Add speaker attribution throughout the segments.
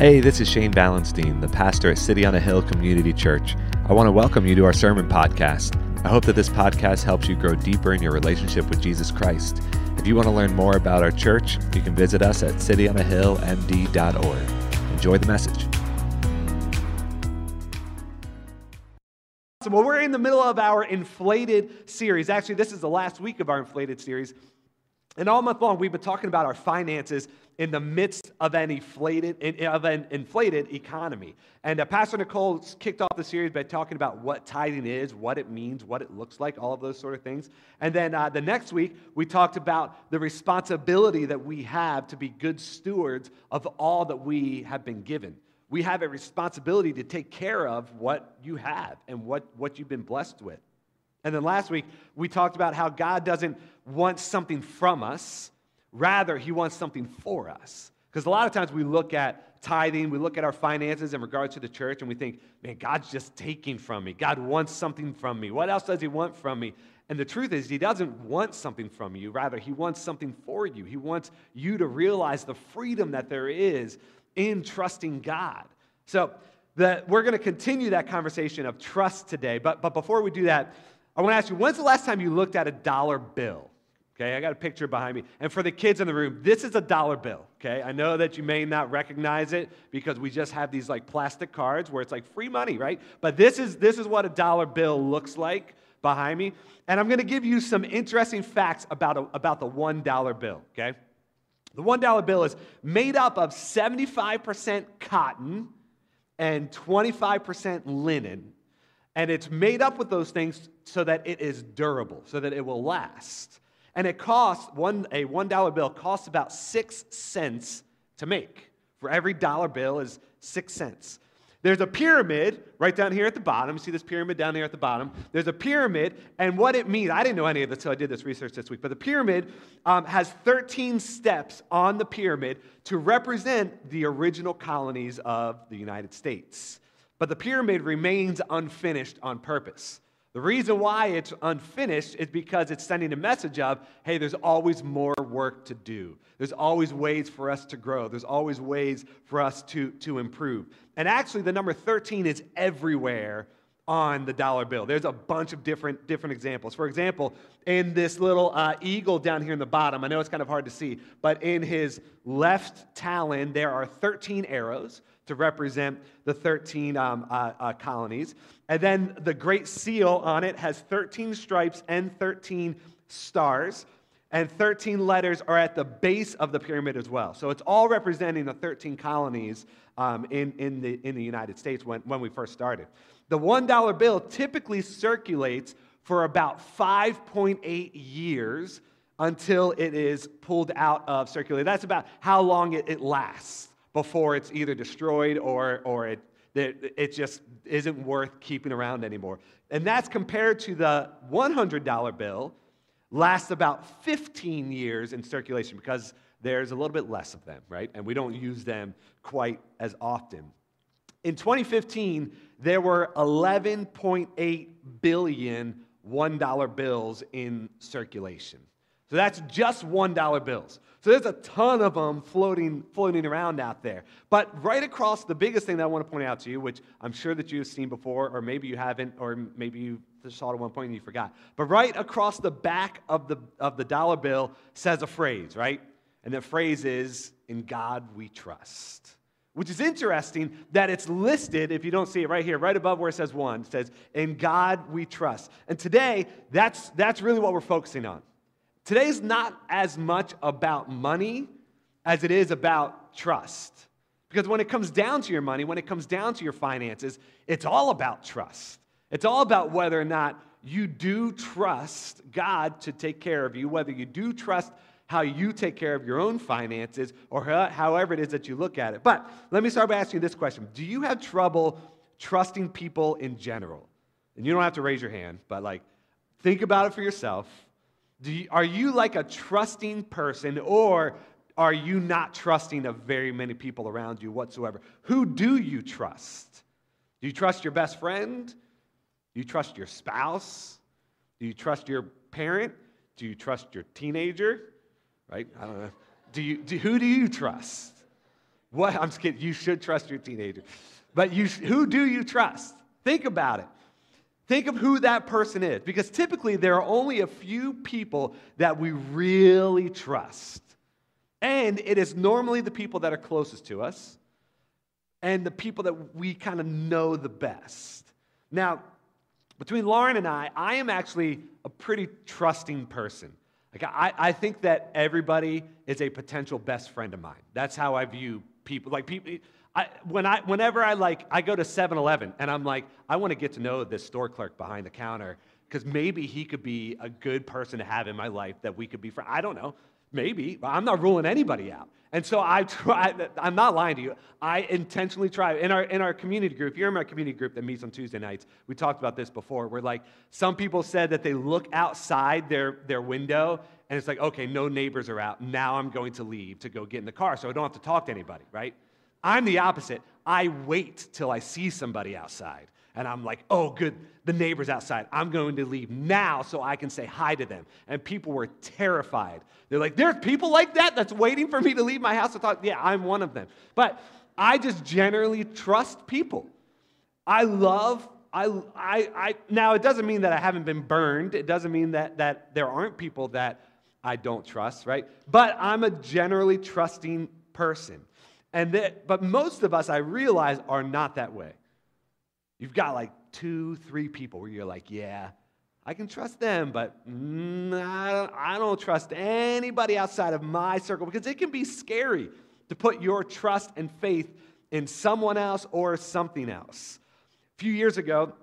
Speaker 1: Hey, this is Shane Ballenstein, the pastor at City on a Hill Community Church. I want to welcome you to our sermon podcast. I hope that this podcast helps you grow deeper in your relationship with Jesus Christ. If you want to learn more about our church, you can visit us at cityonahillmd.org. Enjoy the message.
Speaker 2: So well, we're in the middle of our inflated series. Actually, this is the last week of our inflated series. And all month long, we've been talking about our finances in the midst of an inflated, of an inflated economy. And uh, Pastor Nicole kicked off the series by talking about what tithing is, what it means, what it looks like, all of those sort of things. And then uh, the next week, we talked about the responsibility that we have to be good stewards of all that we have been given. We have a responsibility to take care of what you have and what, what you've been blessed with. And then last week, we talked about how God doesn't want something from us, rather, He wants something for us. Because a lot of times we look at tithing, we look at our finances in regards to the church, and we think, man, God's just taking from me. God wants something from me. What else does He want from me? And the truth is, He doesn't want something from you. Rather, He wants something for you. He wants you to realize the freedom that there is in trusting God. So, the, we're going to continue that conversation of trust today. But, but before we do that, I want to ask you, when's the last time you looked at a dollar bill? Okay, I got a picture behind me. And for the kids in the room, this is a dollar bill. Okay, I know that you may not recognize it because we just have these like plastic cards where it's like free money, right? But this is this is what a dollar bill looks like behind me. And I'm going to give you some interesting facts about, a, about the $1 bill, okay? The $1 bill is made up of 75% cotton and 25% linen and it's made up with those things so that it is durable, so that it will last. And it costs, one, a $1 bill costs about six cents to make. For every dollar bill is six cents. There's a pyramid right down here at the bottom. See this pyramid down here at the bottom? There's a pyramid, and what it means, I didn't know any of this until I did this research this week, but the pyramid um, has 13 steps on the pyramid to represent the original colonies of the United States. But the pyramid remains unfinished on purpose. The reason why it's unfinished is because it's sending a message of, hey, there's always more work to do. There's always ways for us to grow. There's always ways for us to, to improve. And actually, the number 13 is everywhere on the dollar bill. There's a bunch of different, different examples. For example, in this little uh, eagle down here in the bottom, I know it's kind of hard to see, but in his left talon, there are 13 arrows to represent the 13 um, uh, uh, colonies. And then the Great Seal on it has 13 stripes and 13 stars. And 13 letters are at the base of the pyramid as well. So it's all representing the 13 colonies um, in, in, the, in the United States when, when we first started. The $1 bill typically circulates for about 5.8 years until it is pulled out of circulation. That's about how long it, it lasts before it's either destroyed or, or it, it just isn't worth keeping around anymore. And that's compared to the $100 bill, lasts about 15 years in circulation because there's a little bit less of them, right? And we don't use them quite as often. In 2015, there were 11.8 billion $1 bills in circulation. So that's just $1 bills. So there's a ton of them floating, floating around out there. But right across the biggest thing that I want to point out to you, which I'm sure that you've seen before, or maybe you haven't, or maybe you saw it at one point and you forgot. But right across the back of the, of the dollar bill says a phrase, right? And the phrase is, In God we trust. Which is interesting that it's listed, if you don't see it right here, right above where it says one, it says, In God we trust. And today, that's, that's really what we're focusing on. Today's not as much about money as it is about trust. Because when it comes down to your money, when it comes down to your finances, it's all about trust. It's all about whether or not you do trust God to take care of you, whether you do trust how you take care of your own finances, or however it is that you look at it. But let me start by asking you this question Do you have trouble trusting people in general? And you don't have to raise your hand, but like, think about it for yourself. You, are you like a trusting person or are you not trusting of very many people around you whatsoever? Who do you trust? Do you trust your best friend? Do you trust your spouse? Do you trust your parent? Do you trust your teenager? Right? I don't know. Do you, do, who do you trust? What? I'm just kidding. You should trust your teenager. But you, who do you trust? Think about it. Think of who that person is, because typically there are only a few people that we really trust. And it is normally the people that are closest to us and the people that we kind of know the best. Now, between Lauren and I, I am actually a pretty trusting person. Like I, I think that everybody is a potential best friend of mine. That's how I view people. Like people, I, when I, whenever I like, I go to 7-Eleven and I'm like, I want to get to know this store clerk behind the counter because maybe he could be a good person to have in my life that we could be friends. I don't know. Maybe. I'm not ruling anybody out. And so I try, I'm not lying to you. I intentionally try. In our, in our community group, you're in my community group that meets on Tuesday nights, we talked about this before, where like some people said that they look outside their, their window and it's like, okay, no neighbors are out. Now I'm going to leave to go get in the car so I don't have to talk to anybody, right? I'm the opposite. I wait till I see somebody outside. And I'm like, oh, good, the neighbor's outside. I'm going to leave now so I can say hi to them. And people were terrified. They're like, there's people like that that's waiting for me to leave my house to talk. Yeah, I'm one of them. But I just generally trust people. I love, I, I, I, now it doesn't mean that I haven't been burned. It doesn't mean that, that there aren't people that I don't trust, right? But I'm a generally trusting person. And that, but most of us, I realize, are not that way. You've got like two, three people where you're like, yeah, I can trust them, but mm, I, don't, I don't trust anybody outside of my circle because it can be scary to put your trust and faith in someone else or something else. A few years ago,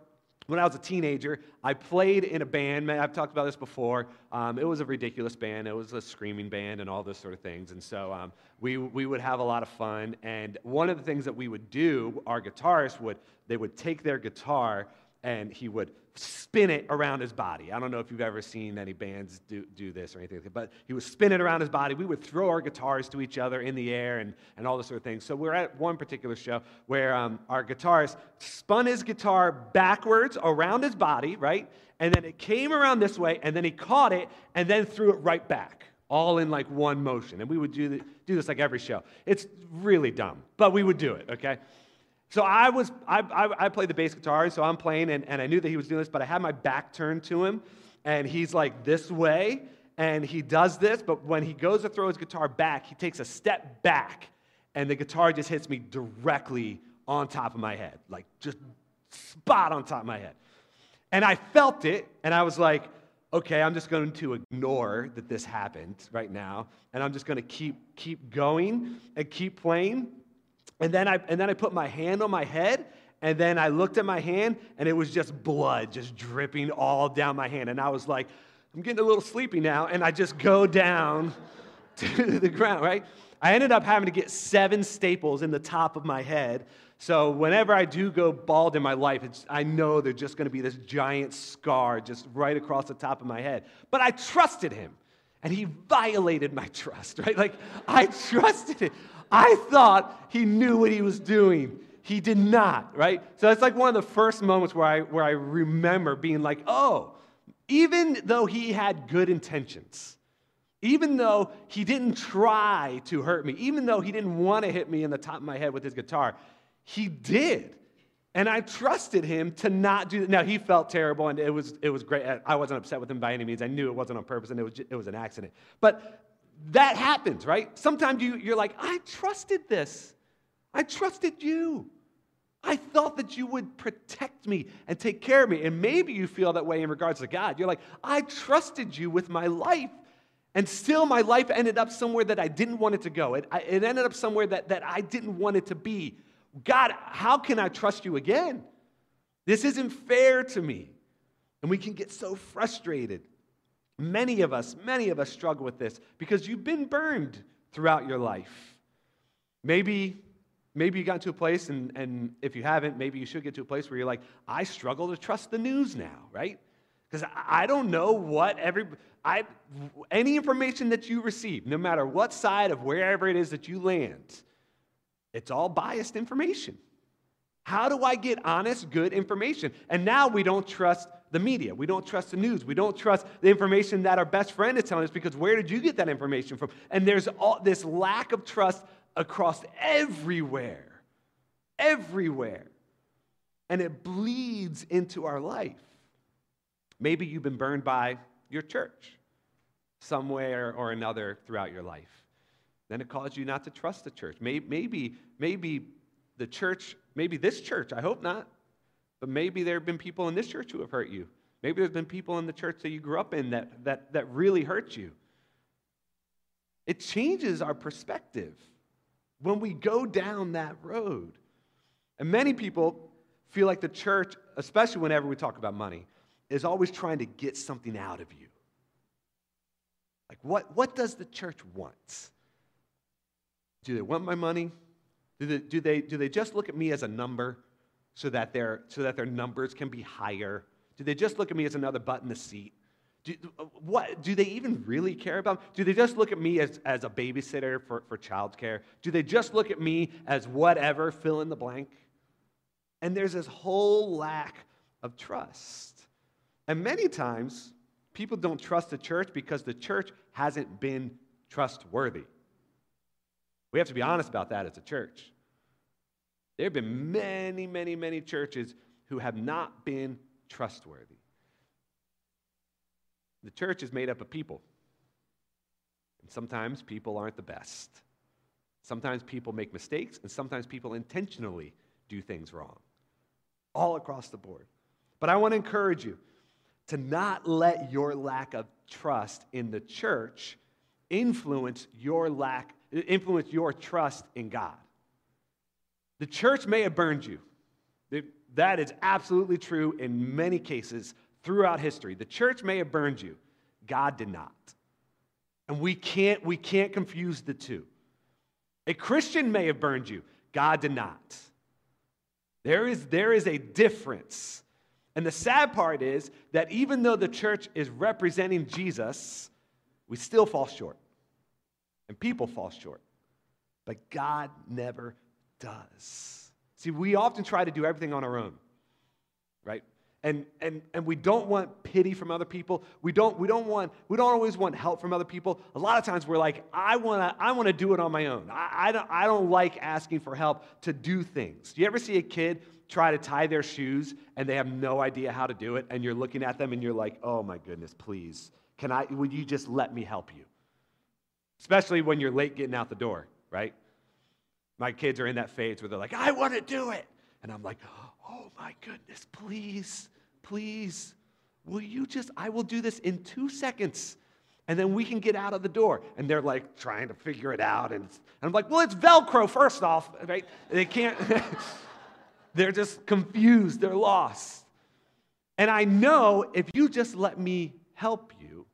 Speaker 2: when I was a teenager, I played in a band. I've talked about this before. Um, it was a ridiculous band. It was a screaming band and all those sort of things. And so um, we, we would have a lot of fun. And one of the things that we would do, our guitarist would, they would take their guitar and he would spin it around his body. I don't know if you've ever seen any bands do, do this or anything, but he would spin it around his body. We would throw our guitars to each other in the air and, and all this sort of thing. So we're at one particular show where um, our guitarist spun his guitar backwards around his body, right? And then it came around this way, and then he caught it and then threw it right back, all in like one motion. And we would do, the, do this like every show. It's really dumb, but we would do it, okay? So I was, I, I, I played the bass guitar, so I'm playing, and, and I knew that he was doing this, but I had my back turned to him, and he's like this way, and he does this, but when he goes to throw his guitar back, he takes a step back, and the guitar just hits me directly on top of my head, like just spot on top of my head. And I felt it, and I was like, okay, I'm just going to ignore that this happened right now, and I'm just going to keep keep going and keep playing. And then, I, and then I put my hand on my head, and then I looked at my hand, and it was just blood just dripping all down my hand. And I was like, I'm getting a little sleepy now, and I just go down to the ground, right? I ended up having to get seven staples in the top of my head. So whenever I do go bald in my life, I know there's just going to be this giant scar just right across the top of my head. But I trusted him, and he violated my trust, right? Like, I trusted him. I thought he knew what he was doing. He did not, right? So that's like one of the first moments where I, where I remember being like, oh, even though he had good intentions, even though he didn't try to hurt me, even though he didn't want to hit me in the top of my head with his guitar, he did. And I trusted him to not do that. Now, he felt terrible, and it was, it was great. I wasn't upset with him by any means. I knew it wasn't on purpose, and it was, it was an accident. But that happens, right? Sometimes you, you're like, I trusted this. I trusted you. I thought that you would protect me and take care of me. And maybe you feel that way in regards to God. You're like, I trusted you with my life. And still, my life ended up somewhere that I didn't want it to go. It, it ended up somewhere that, that I didn't want it to be. God, how can I trust you again? This isn't fair to me. And we can get so frustrated. Many of us, many of us struggle with this because you've been burned throughout your life. Maybe, maybe you got to a place, and, and if you haven't, maybe you should get to a place where you're like, I struggle to trust the news now, right? Because I, don't know what every, I, any information that you receive, no matter what side of wherever it is that you land, it's all biased information. How do I get honest, good information? And now we don't trust the media. We don't trust the news. We don't trust the information that our best friend is telling us because where did you get that information from? And there's all this lack of trust across everywhere, everywhere. And it bleeds into our life. Maybe you've been burned by your church somewhere or another throughout your life. Then it caused you not to trust the church. Maybe, maybe the church, maybe this church, I hope not, but maybe there have been people in this church who have hurt you. Maybe there's been people in the church that you grew up in that, that, that really hurt you. It changes our perspective when we go down that road. And many people feel like the church, especially whenever we talk about money, is always trying to get something out of you. Like, what, what does the church want? Do they want my money? Do they, do, they, do they just look at me as a number so that, their, so that their numbers can be higher? Do they just look at me as another butt in the seat? Do, what, do they even really care about? me? Do they just look at me as, as a babysitter for, for childcare? Do they just look at me as whatever, fill in the blank? And there's this whole lack of trust. And many times, people don't trust the church because the church hasn't been trustworthy. We have to be honest about that as a church. There have been many, many, many churches who have not been trustworthy. The church is made up of people. And sometimes people aren't the best. Sometimes people make mistakes, and sometimes people intentionally do things wrong. All across the board. But I want to encourage you to not let your lack of trust in the church influence your lack influence your trust in God. The church may have burned you. That is absolutely true in many cases throughout history. The church may have burned you, God did not. And we can't, we can't confuse the two. A Christian may have burned you, God did not. There is, there is a difference. And the sad part is that even though the church is representing Jesus, we still fall short. And people fall short. But God never does. See, we often try to do everything on our own, right? And, and, and we don't want pity from other people. We don't, we, don't want, we don't always want help from other people. A lot of times we're like, I want to I wanna do it on my own. I, I, don't, I don't like asking for help to do things. Do you ever see a kid try to tie their shoes and they have no idea how to do it? And you're looking at them and you're like, oh my goodness, please. Can I, would you just let me help you? Especially when you're late getting out the door, right? My kids are in that phase where they're like, I want to do it. And I'm like, oh my goodness, please, please, will you just, I will do this in two seconds. And then we can get out of the door. And they're like trying to figure it out. And, and I'm like, well, it's Velcro, first off, right? They can't, they're just confused, they're lost. And I know if you just let me help you,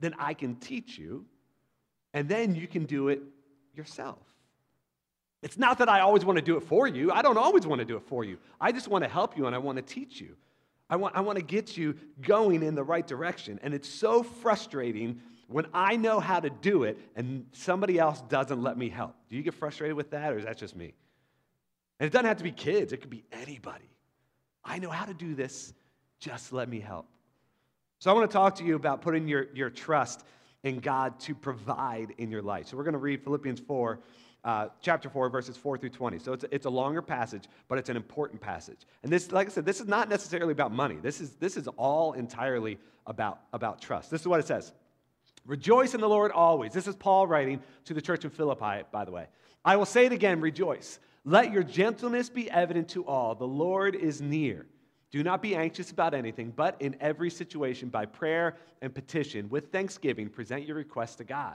Speaker 2: then I can teach you, and then you can do it yourself. It's not that I always want to do it for you. I don't always want to do it for you. I just want to help you and I want to teach you. I want, I want to get you going in the right direction. And it's so frustrating when I know how to do it and somebody else doesn't let me help. Do you get frustrated with that or is that just me? And it doesn't have to be kids, it could be anybody. I know how to do this, just let me help. So I want to talk to you about putting your, your trust in God to provide in your life. So we're going to read Philippians 4 uh, chapter 4, verses 4 through 20. So it's, it's a longer passage, but it's an important passage. And this, like I said, this is not necessarily about money. This is, this is all entirely about, about trust. This is what it says Rejoice in the Lord always. This is Paul writing to the church in Philippi, by the way. I will say it again rejoice. Let your gentleness be evident to all. The Lord is near. Do not be anxious about anything, but in every situation, by prayer and petition, with thanksgiving, present your requests to God.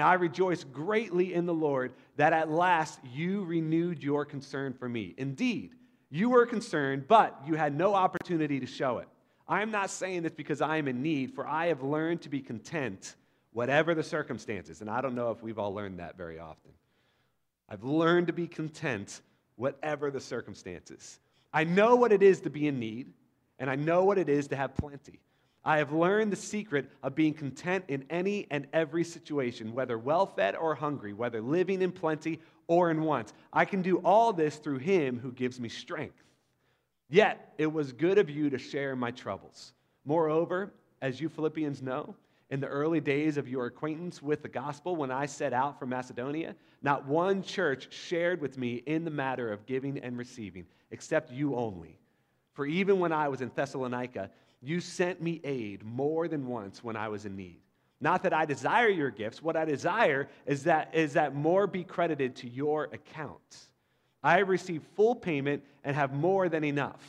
Speaker 2: And I rejoice greatly in the Lord that at last you renewed your concern for me. Indeed, you were concerned, but you had no opportunity to show it. I am not saying this because I am in need, for I have learned to be content, whatever the circumstances. And I don't know if we've all learned that very often. I've learned to be content, whatever the circumstances. I know what it is to be in need, and I know what it is to have plenty. I have learned the secret of being content in any and every situation, whether well fed or hungry, whether living in plenty or in want. I can do all this through him who gives me strength. Yet it was good of you to share my troubles. Moreover, as you Philippians know, in the early days of your acquaintance with the gospel, when I set out from Macedonia, not one church shared with me in the matter of giving and receiving, except you only. For even when I was in Thessalonica, you sent me aid more than once when I was in need. Not that I desire your gifts. What I desire is that, is that more be credited to your account. I have received full payment and have more than enough.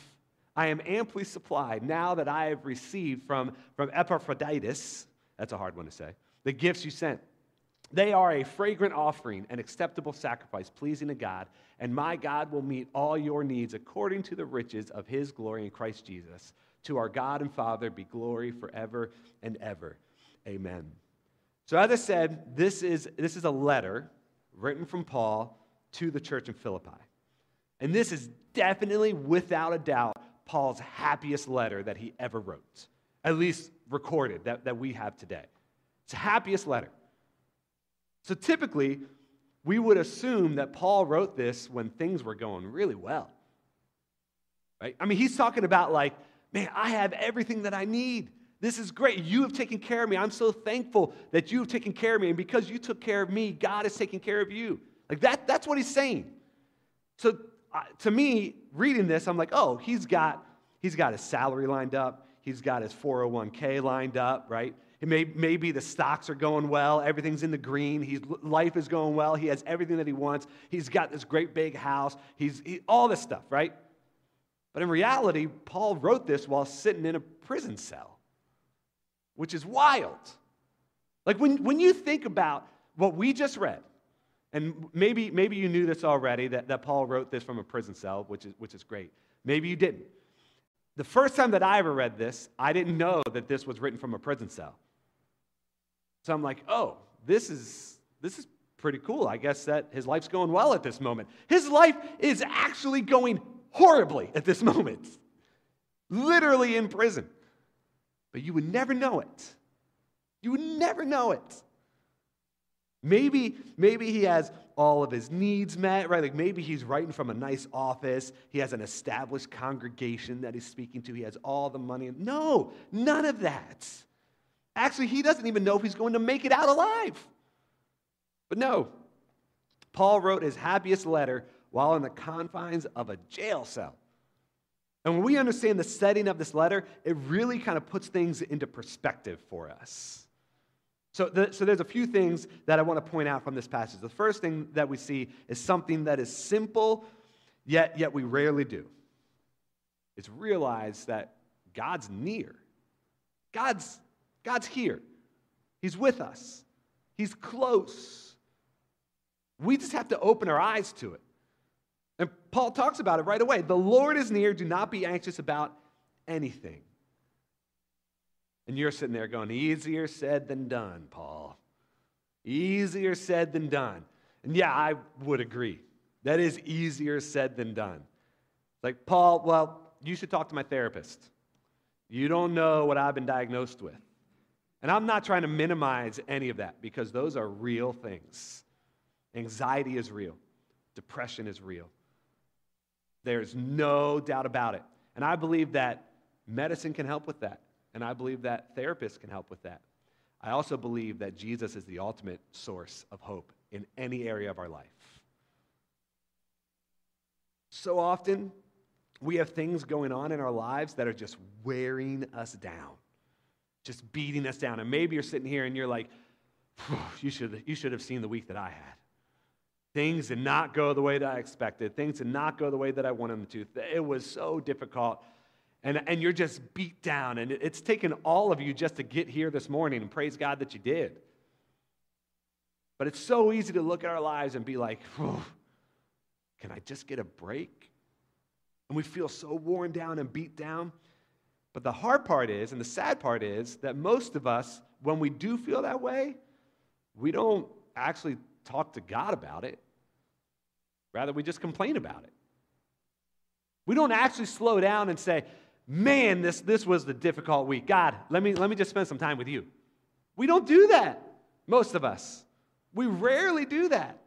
Speaker 2: I am amply supplied now that I have received from, from Epaphroditus, that's a hard one to say, the gifts you sent. They are a fragrant offering, an acceptable sacrifice, pleasing to God, and my God will meet all your needs according to the riches of his glory in Christ Jesus. To our God and Father be glory forever and ever. Amen. So, as I said, this is, this is a letter written from Paul to the church in Philippi. And this is definitely, without a doubt, Paul's happiest letter that he ever wrote, at least recorded that, that we have today. It's the happiest letter. So typically, we would assume that Paul wrote this when things were going really well. Right? I mean, he's talking about, like, man, I have everything that I need. This is great. You have taken care of me. I'm so thankful that you have taken care of me. And because you took care of me, God is taking care of you. Like, that, that's what he's saying. So, uh, to me, reading this, I'm like, oh, he's got, he's got his salary lined up. He's got his 401k lined up, right? May, maybe the stocks are going well, everything's in the green, he's, life is going well, he has everything that he wants, he's got this great big house, he's he, all this stuff, right? But in reality, Paul wrote this while sitting in a prison cell, which is wild. Like when, when you think about what we just read, and maybe, maybe you knew this already, that, that Paul wrote this from a prison cell, which is, which is great. Maybe you didn't. The first time that I ever read this, I didn't know that this was written from a prison cell. So I'm like, oh, this is, this is pretty cool. I guess that his life's going well at this moment. His life is actually going horribly at this moment, literally in prison. But you would never know it. You would never know it. Maybe, maybe he has all of his needs met, right? Like maybe he's writing from a nice office. He has an established congregation that he's speaking to. He has all the money. No, none of that. Actually, he doesn't even know if he's going to make it out alive. But no, Paul wrote his happiest letter while in the confines of a jail cell. And when we understand the setting of this letter, it really kind of puts things into perspective for us. So, the, so there's a few things that I want to point out from this passage. The first thing that we see is something that is simple, yet, yet we rarely do. It's realize that God's near. God's, God's here. He's with us. He's close. We just have to open our eyes to it. And Paul talks about it right away. The Lord is near. Do not be anxious about anything. And you're sitting there going, easier said than done, Paul. Easier said than done. And yeah, I would agree. That is easier said than done. Like, Paul, well, you should talk to my therapist. You don't know what I've been diagnosed with. And I'm not trying to minimize any of that because those are real things. Anxiety is real, depression is real. There's no doubt about it. And I believe that medicine can help with that. And I believe that therapists can help with that. I also believe that Jesus is the ultimate source of hope in any area of our life. So often, we have things going on in our lives that are just wearing us down, just beating us down. And maybe you're sitting here and you're like, you should, you should have seen the week that I had. Things did not go the way that I expected. Things did not go the way that I wanted them to. It was so difficult and, and you're just beat down. And it's taken all of you just to get here this morning, and praise God that you did. But it's so easy to look at our lives and be like, can I just get a break? And we feel so worn down and beat down. But the hard part is, and the sad part is, that most of us, when we do feel that way, we don't actually talk to God about it. Rather, we just complain about it. We don't actually slow down and say, man, this, this was the difficult week. God, let me, let me just spend some time with you. We don't do that, most of us. We rarely do that.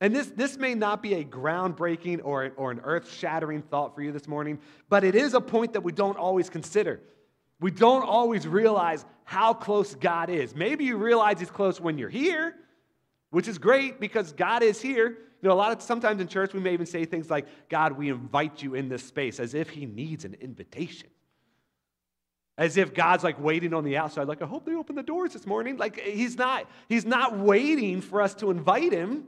Speaker 2: And this, this may not be a groundbreaking or, or an earth shattering thought for you this morning, but it is a point that we don't always consider. We don't always realize how close God is. Maybe you realize He's close when you're here, which is great because God is here. You know, a lot of sometimes in church we may even say things like, God, we invite you in this space, as if He needs an invitation. As if God's like waiting on the outside, like, I hope they open the doors this morning. Like he's not, he's not waiting for us to invite him.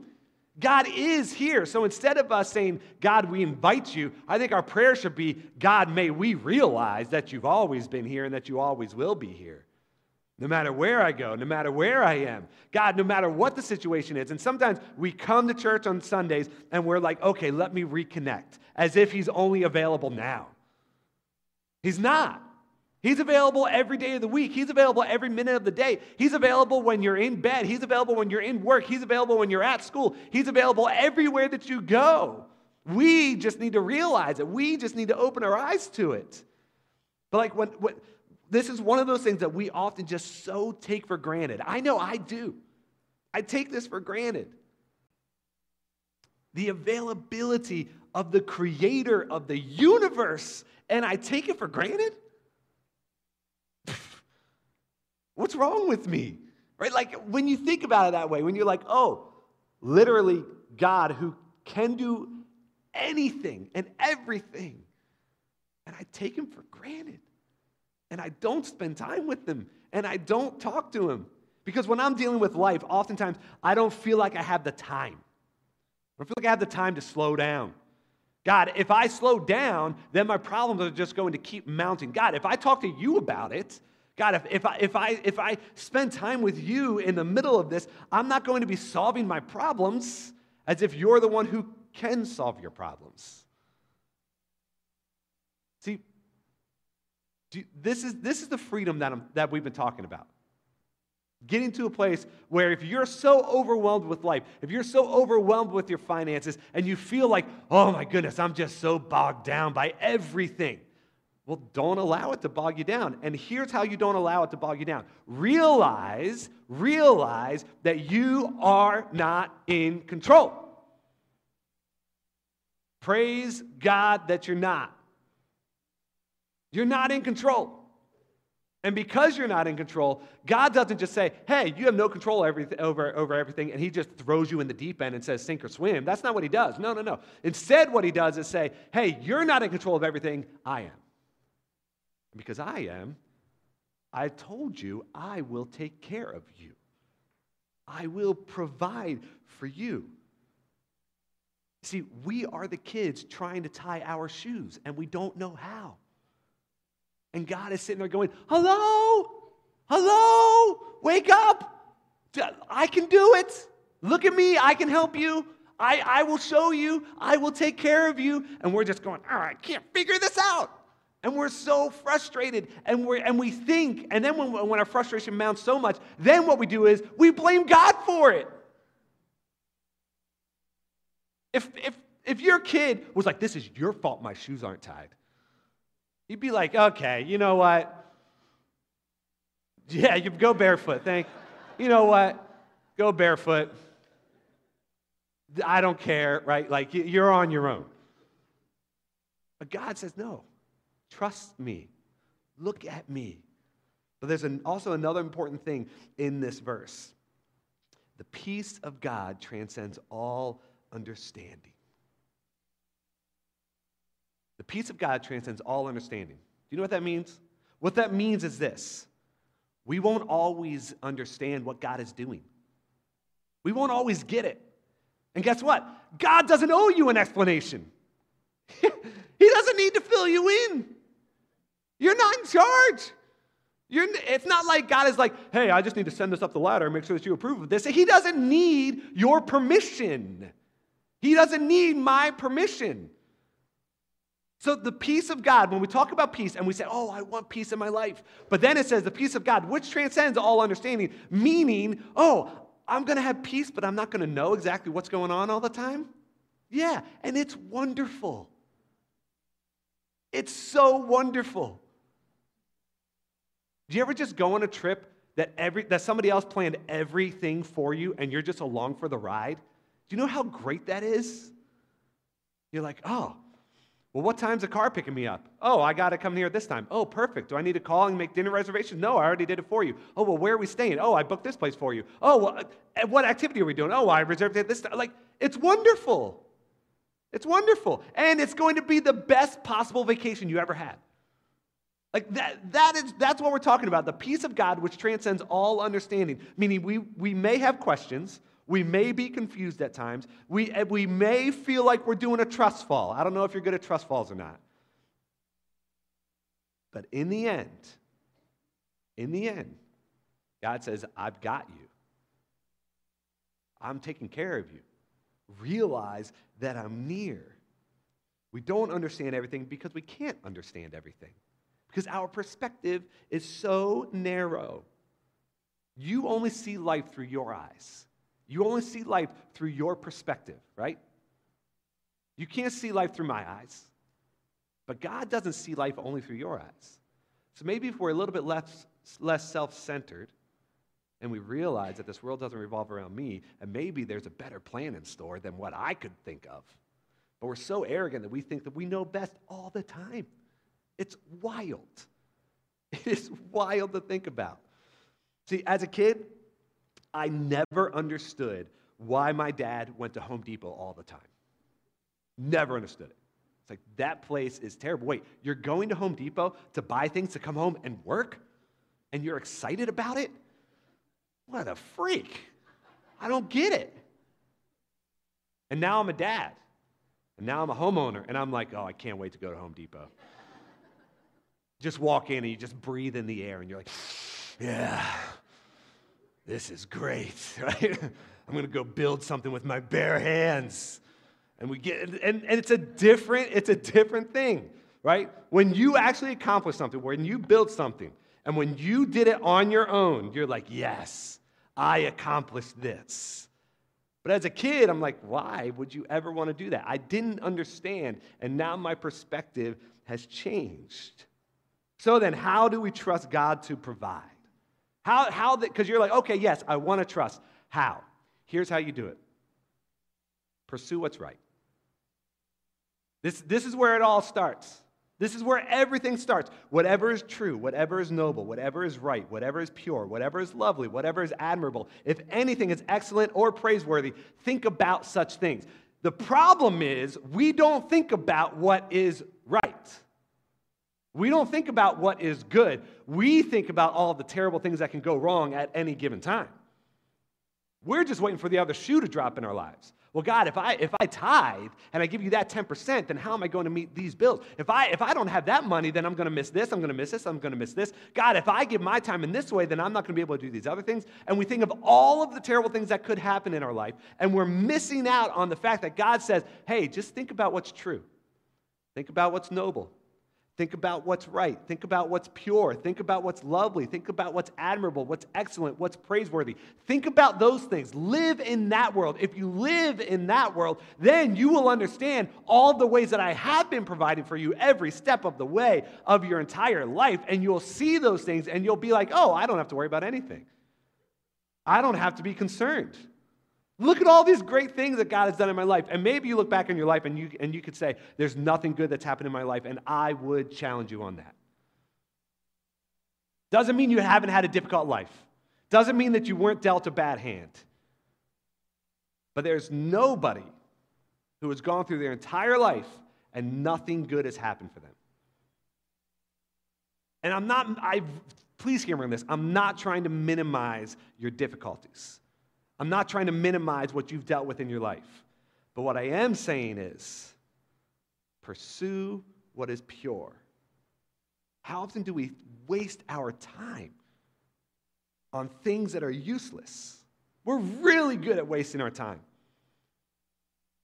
Speaker 2: God is here. So instead of us saying, God, we invite you, I think our prayer should be, God, may we realize that you've always been here and that you always will be here. No matter where I go, no matter where I am, God, no matter what the situation is. And sometimes we come to church on Sundays and we're like, okay, let me reconnect, as if He's only available now. He's not. He's available every day of the week. He's available every minute of the day. He's available when you're in bed. He's available when you're in work. He's available when you're at school. He's available everywhere that you go. We just need to realize it. We just need to open our eyes to it. But like when, when this is one of those things that we often just so take for granted. I know I do. I take this for granted. The availability of the creator of the universe, and I take it for granted? What's wrong with me? Right? Like when you think about it that way, when you're like, oh, literally God who can do anything and everything, and I take him for granted. And I don't spend time with him and I don't talk to him. Because when I'm dealing with life, oftentimes I don't feel like I have the time. I don't feel like I have the time to slow down. God, if I slow down, then my problems are just going to keep mounting. God, if I talk to you about it, God, if, if, I, if, I, if I spend time with you in the middle of this, I'm not going to be solving my problems as if you're the one who can solve your problems. See, this is, this is the freedom that, I'm, that we've been talking about. Getting to a place where if you're so overwhelmed with life, if you're so overwhelmed with your finances, and you feel like, oh my goodness, I'm just so bogged down by everything well, don't allow it to bog you down. And here's how you don't allow it to bog you down realize, realize that you are not in control. Praise God that you're not. You're not in control. And because you're not in control, God doesn't just say, hey, you have no control over, over everything, and He just throws you in the deep end and says, sink or swim. That's not what He does. No, no, no. Instead, what He does is say, hey, you're not in control of everything, I am. And because I am, I told you I will take care of you. I will provide for you. See, we are the kids trying to tie our shoes, and we don't know how. And God is sitting there going, Hello, hello, wake up. I can do it. Look at me, I can help you. I, I will show you, I will take care of you. And we're just going, I can't figure this out. And we're so frustrated and, we and we think, and then when, when our frustration mounts so much, then what we do is we blame God for it. If, if, if your kid was like, This is your fault my shoes aren't tied, you'd be like, Okay, you know what? Yeah, you go barefoot. Thank you. know what? Go barefoot. I don't care, right? Like you're on your own. But God says, No. Trust me. Look at me. But there's an, also another important thing in this verse the peace of God transcends all understanding. The peace of God transcends all understanding. Do you know what that means? What that means is this we won't always understand what God is doing, we won't always get it. And guess what? God doesn't owe you an explanation, He doesn't need to fill you in. You're not in charge. You're, it's not like God is like, hey, I just need to send this up the ladder and make sure that you approve of this. He doesn't need your permission. He doesn't need my permission. So, the peace of God, when we talk about peace and we say, oh, I want peace in my life, but then it says the peace of God, which transcends all understanding, meaning, oh, I'm going to have peace, but I'm not going to know exactly what's going on all the time. Yeah, and it's wonderful. It's so wonderful. Do you ever just go on a trip that, every, that somebody else planned everything for you and you're just along for the ride? Do you know how great that is? You're like, oh, well, what time's the car picking me up? Oh, I got to come here this time. Oh, perfect. Do I need to call and make dinner reservations? No, I already did it for you. Oh, well, where are we staying? Oh, I booked this place for you. Oh, well, uh, what activity are we doing? Oh, I reserved it this time. Like, it's wonderful. It's wonderful. And it's going to be the best possible vacation you ever had. Like that, that is, that's what we're talking about the peace of God which transcends all understanding. Meaning, we, we may have questions, we may be confused at times, we, eh, we may feel like we're doing a trust fall. I don't know if you're good at trust falls or not. But in the end, in the end, God says, I've got you. I'm taking care of you. Realize that I'm near. We don't understand everything because we can't understand everything because our perspective is so narrow. You only see life through your eyes. You only see life through your perspective, right? You can't see life through my eyes. But God doesn't see life only through your eyes. So maybe if we're a little bit less, less self centered and we realize that this world doesn't revolve around me, and maybe there's a better plan in store than what I could think of. But we're so arrogant that we think that we know best all the time. It's wild. It is wild to think about. See, as a kid, I never understood why my dad went to Home Depot all the time. Never understood it. It's like, that place is terrible. Wait, you're going to Home Depot to buy things to come home and work? And you're excited about it? What a freak. I don't get it. And now I'm a dad. And now I'm a homeowner. And I'm like, oh, I can't wait to go to Home Depot just walk in and you just breathe in the air and you're like, yeah, this is great, right? I'm to go build something with my bare hands. And we get, and, and it's a different, it's a different thing, right? When you actually accomplish something, when you build something, and when you did it on your own, you're like, yes, I accomplished this. But as a kid, I'm like, why would you ever want to do that? I didn't understand, and now my perspective has changed. So then, how do we trust God to provide? How, how because you're like, okay, yes, I want to trust. How? Here's how you do it pursue what's right. This, this is where it all starts. This is where everything starts. Whatever is true, whatever is noble, whatever is right, whatever is pure, whatever is lovely, whatever is admirable, if anything is excellent or praiseworthy, think about such things. The problem is, we don't think about what is right. We don't think about what is good. We think about all the terrible things that can go wrong at any given time. We're just waiting for the other shoe to drop in our lives. Well, God, if I if I tithe and I give you that 10%, then how am I going to meet these bills? If I if I don't have that money, then I'm going to miss this, I'm going to miss this, I'm going to miss this. God, if I give my time in this way, then I'm not going to be able to do these other things. And we think of all of the terrible things that could happen in our life, and we're missing out on the fact that God says, "Hey, just think about what's true. Think about what's noble. Think about what's right. Think about what's pure. Think about what's lovely. Think about what's admirable, what's excellent, what's praiseworthy. Think about those things. Live in that world. If you live in that world, then you will understand all the ways that I have been providing for you every step of the way of your entire life. And you'll see those things and you'll be like, oh, I don't have to worry about anything. I don't have to be concerned. Look at all these great things that God has done in my life. And maybe you look back in your life and you, and you could say, There's nothing good that's happened in my life, and I would challenge you on that. Doesn't mean you haven't had a difficult life, doesn't mean that you weren't dealt a bad hand. But there's nobody who has gone through their entire life and nothing good has happened for them. And I'm not, I please hear me on this. I'm not trying to minimize your difficulties. I'm not trying to minimize what you've dealt with in your life. But what I am saying is pursue what is pure. How often do we waste our time on things that are useless? We're really good at wasting our time.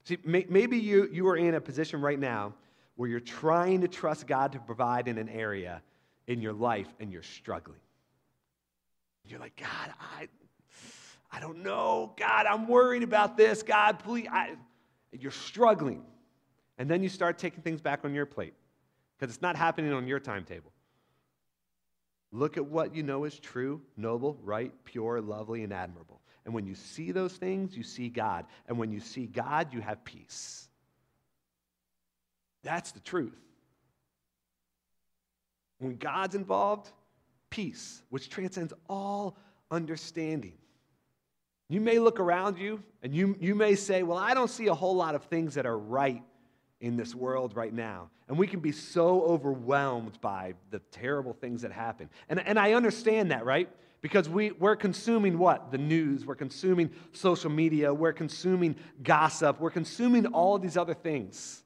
Speaker 2: See, maybe you, you are in a position right now where you're trying to trust God to provide in an area in your life and you're struggling. You're like, God, I, I don't know. God, I'm worried about this. God, please. I, you're struggling. And then you start taking things back on your plate. because it's not happening on your timetable. Look at what you know is true, noble, right, pure, lovely, and admirable. And when you see those things, you see God. And when you see God, you have peace. That's the truth. When God's involved, peace, which transcends all understanding. You may look around you and you, you may say, Well, I don't see a whole lot of things that are right in this world right now. And we can be so overwhelmed by the terrible things that happen. And, and I understand that, right? Because we, we're consuming what? The news, we're consuming social media, we're consuming gossip, we're consuming all these other things.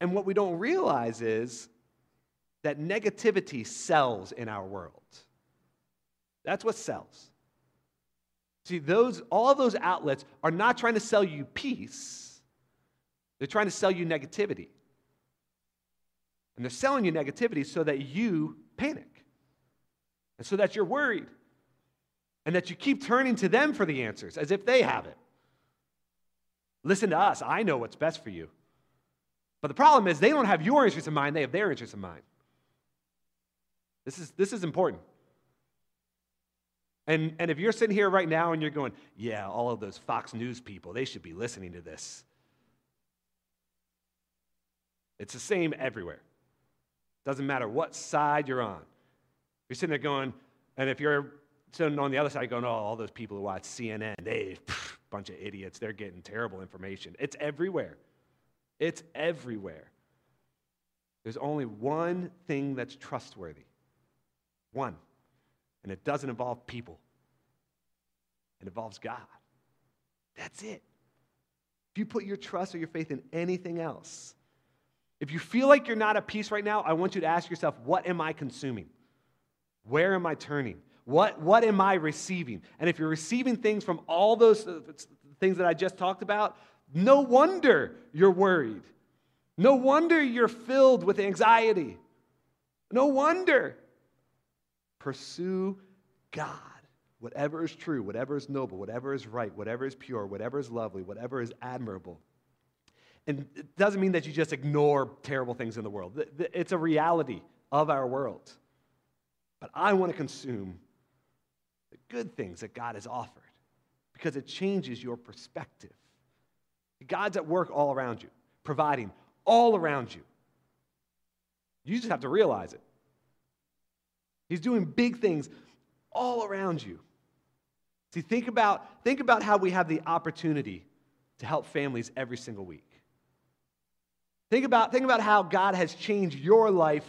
Speaker 2: And what we don't realize is that negativity sells in our world. That's what sells. See, those, all those outlets are not trying to sell you peace, they're trying to sell you negativity. And they're selling you negativity so that you panic, and so that you're worried, and that you keep turning to them for the answers as if they have it. Listen to us. I know what's best for you. But the problem is, they don't have your interests in mind, they have their interests in mind. This is, this is important. And, and if you're sitting here right now and you're going, yeah, all of those Fox News people, they should be listening to this. It's the same everywhere. Doesn't matter what side you're on. You're sitting there going, and if you're sitting on the other side going, oh, all those people who watch CNN, they, pff, bunch of idiots, they're getting terrible information. It's everywhere. It's everywhere. There's only one thing that's trustworthy. One. And it doesn't involve people, it involves God. That's it. If you put your trust or your faith in anything else, if you feel like you're not at peace right now, I want you to ask yourself, what am I consuming? Where am I turning? What, what am I receiving? And if you're receiving things from all those things that I just talked about, no wonder you're worried. No wonder you're filled with anxiety. No wonder. Pursue God. Whatever is true, whatever is noble, whatever is right, whatever is pure, whatever is lovely, whatever is admirable. And it doesn't mean that you just ignore terrible things in the world. It's a reality of our world. But I want to consume the good things that God has offered because it changes your perspective. God's at work all around you, providing all around you. You just have to realize it. He's doing big things all around you. See, think about, think about how we have the opportunity to help families every single week. Think about, think about how God has changed your life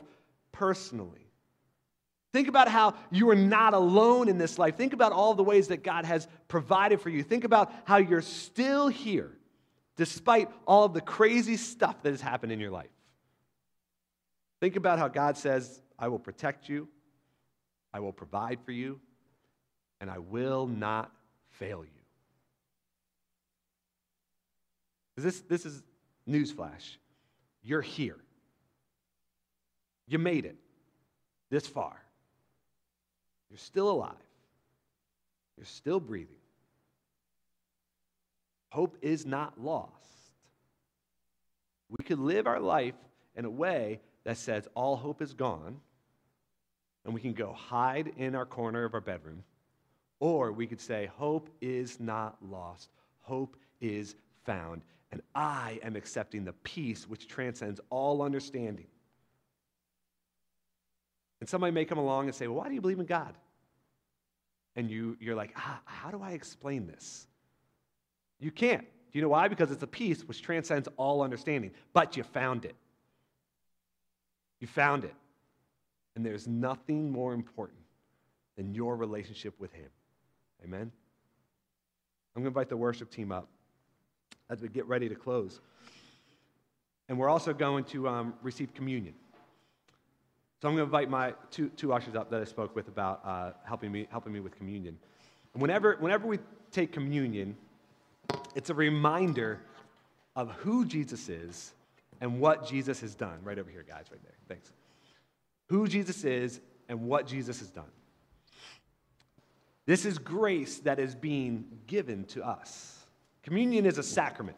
Speaker 2: personally. Think about how you are not alone in this life. Think about all the ways that God has provided for you. Think about how you're still here despite all of the crazy stuff that has happened in your life. Think about how God says, I will protect you, I will provide for you, and I will not fail you. This, this is newsflash. You're here. You made it this far. You're still alive. You're still breathing. Hope is not lost. We could live our life in a way that says all hope is gone, and we can go hide in our corner of our bedroom. Or we could say, Hope is not lost. Hope is found and I am accepting the peace which transcends all understanding. And somebody may come along and say, Well, why do you believe in God? And you, you're like, ah, How do I explain this? You can't. Do you know why? Because it's a peace which transcends all understanding. But you found it. You found it. And there's nothing more important than your relationship with Him. Amen? I'm going to invite the worship team up as we get ready to close. And we're also going to um, receive communion. So I'm going to invite my two, two ushers up that I spoke with about uh, helping, me, helping me with communion. And whenever, whenever we take communion, it's a reminder of who Jesus is and what Jesus has done. Right over here, guys, right there. Thanks. Who Jesus is and what Jesus has done. This is grace that is being given to us. Communion is a sacrament.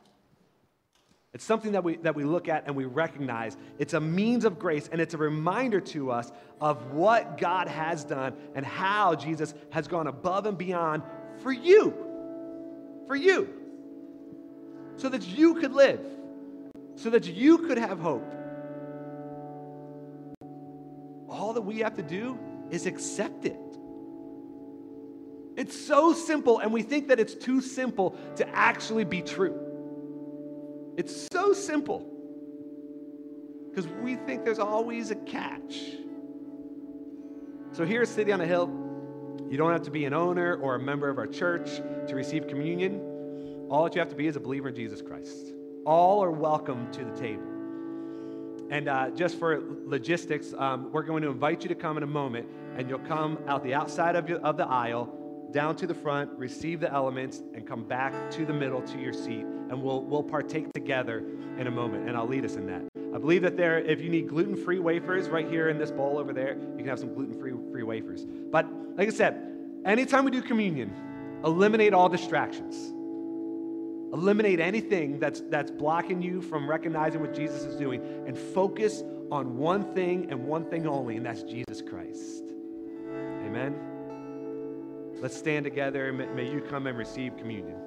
Speaker 2: It's something that we, that we look at and we recognize. It's a means of grace, and it's a reminder to us of what God has done and how Jesus has gone above and beyond for you. For you. So that you could live, so that you could have hope. All that we have to do is accept it. It's so simple, and we think that it's too simple to actually be true. It's so simple because we think there's always a catch. So, here at City on a Hill, you don't have to be an owner or a member of our church to receive communion. All that you have to be is a believer in Jesus Christ. All are welcome to the table. And uh, just for logistics, um, we're going to invite you to come in a moment, and you'll come out the outside of, your, of the aisle down to the front, receive the elements, and come back to the middle to your seat. And we'll, we'll partake together in a moment, and I'll lead us in that. I believe that there, if you need gluten free wafers right here in this bowl over there, you can have some gluten free free wafers. But like I said, anytime we do communion, eliminate all distractions. Eliminate anything that's, that's blocking you from recognizing what Jesus is doing and focus on one thing and one thing only, and that's Jesus Christ. Amen. Let's stand together and may you come and receive communion.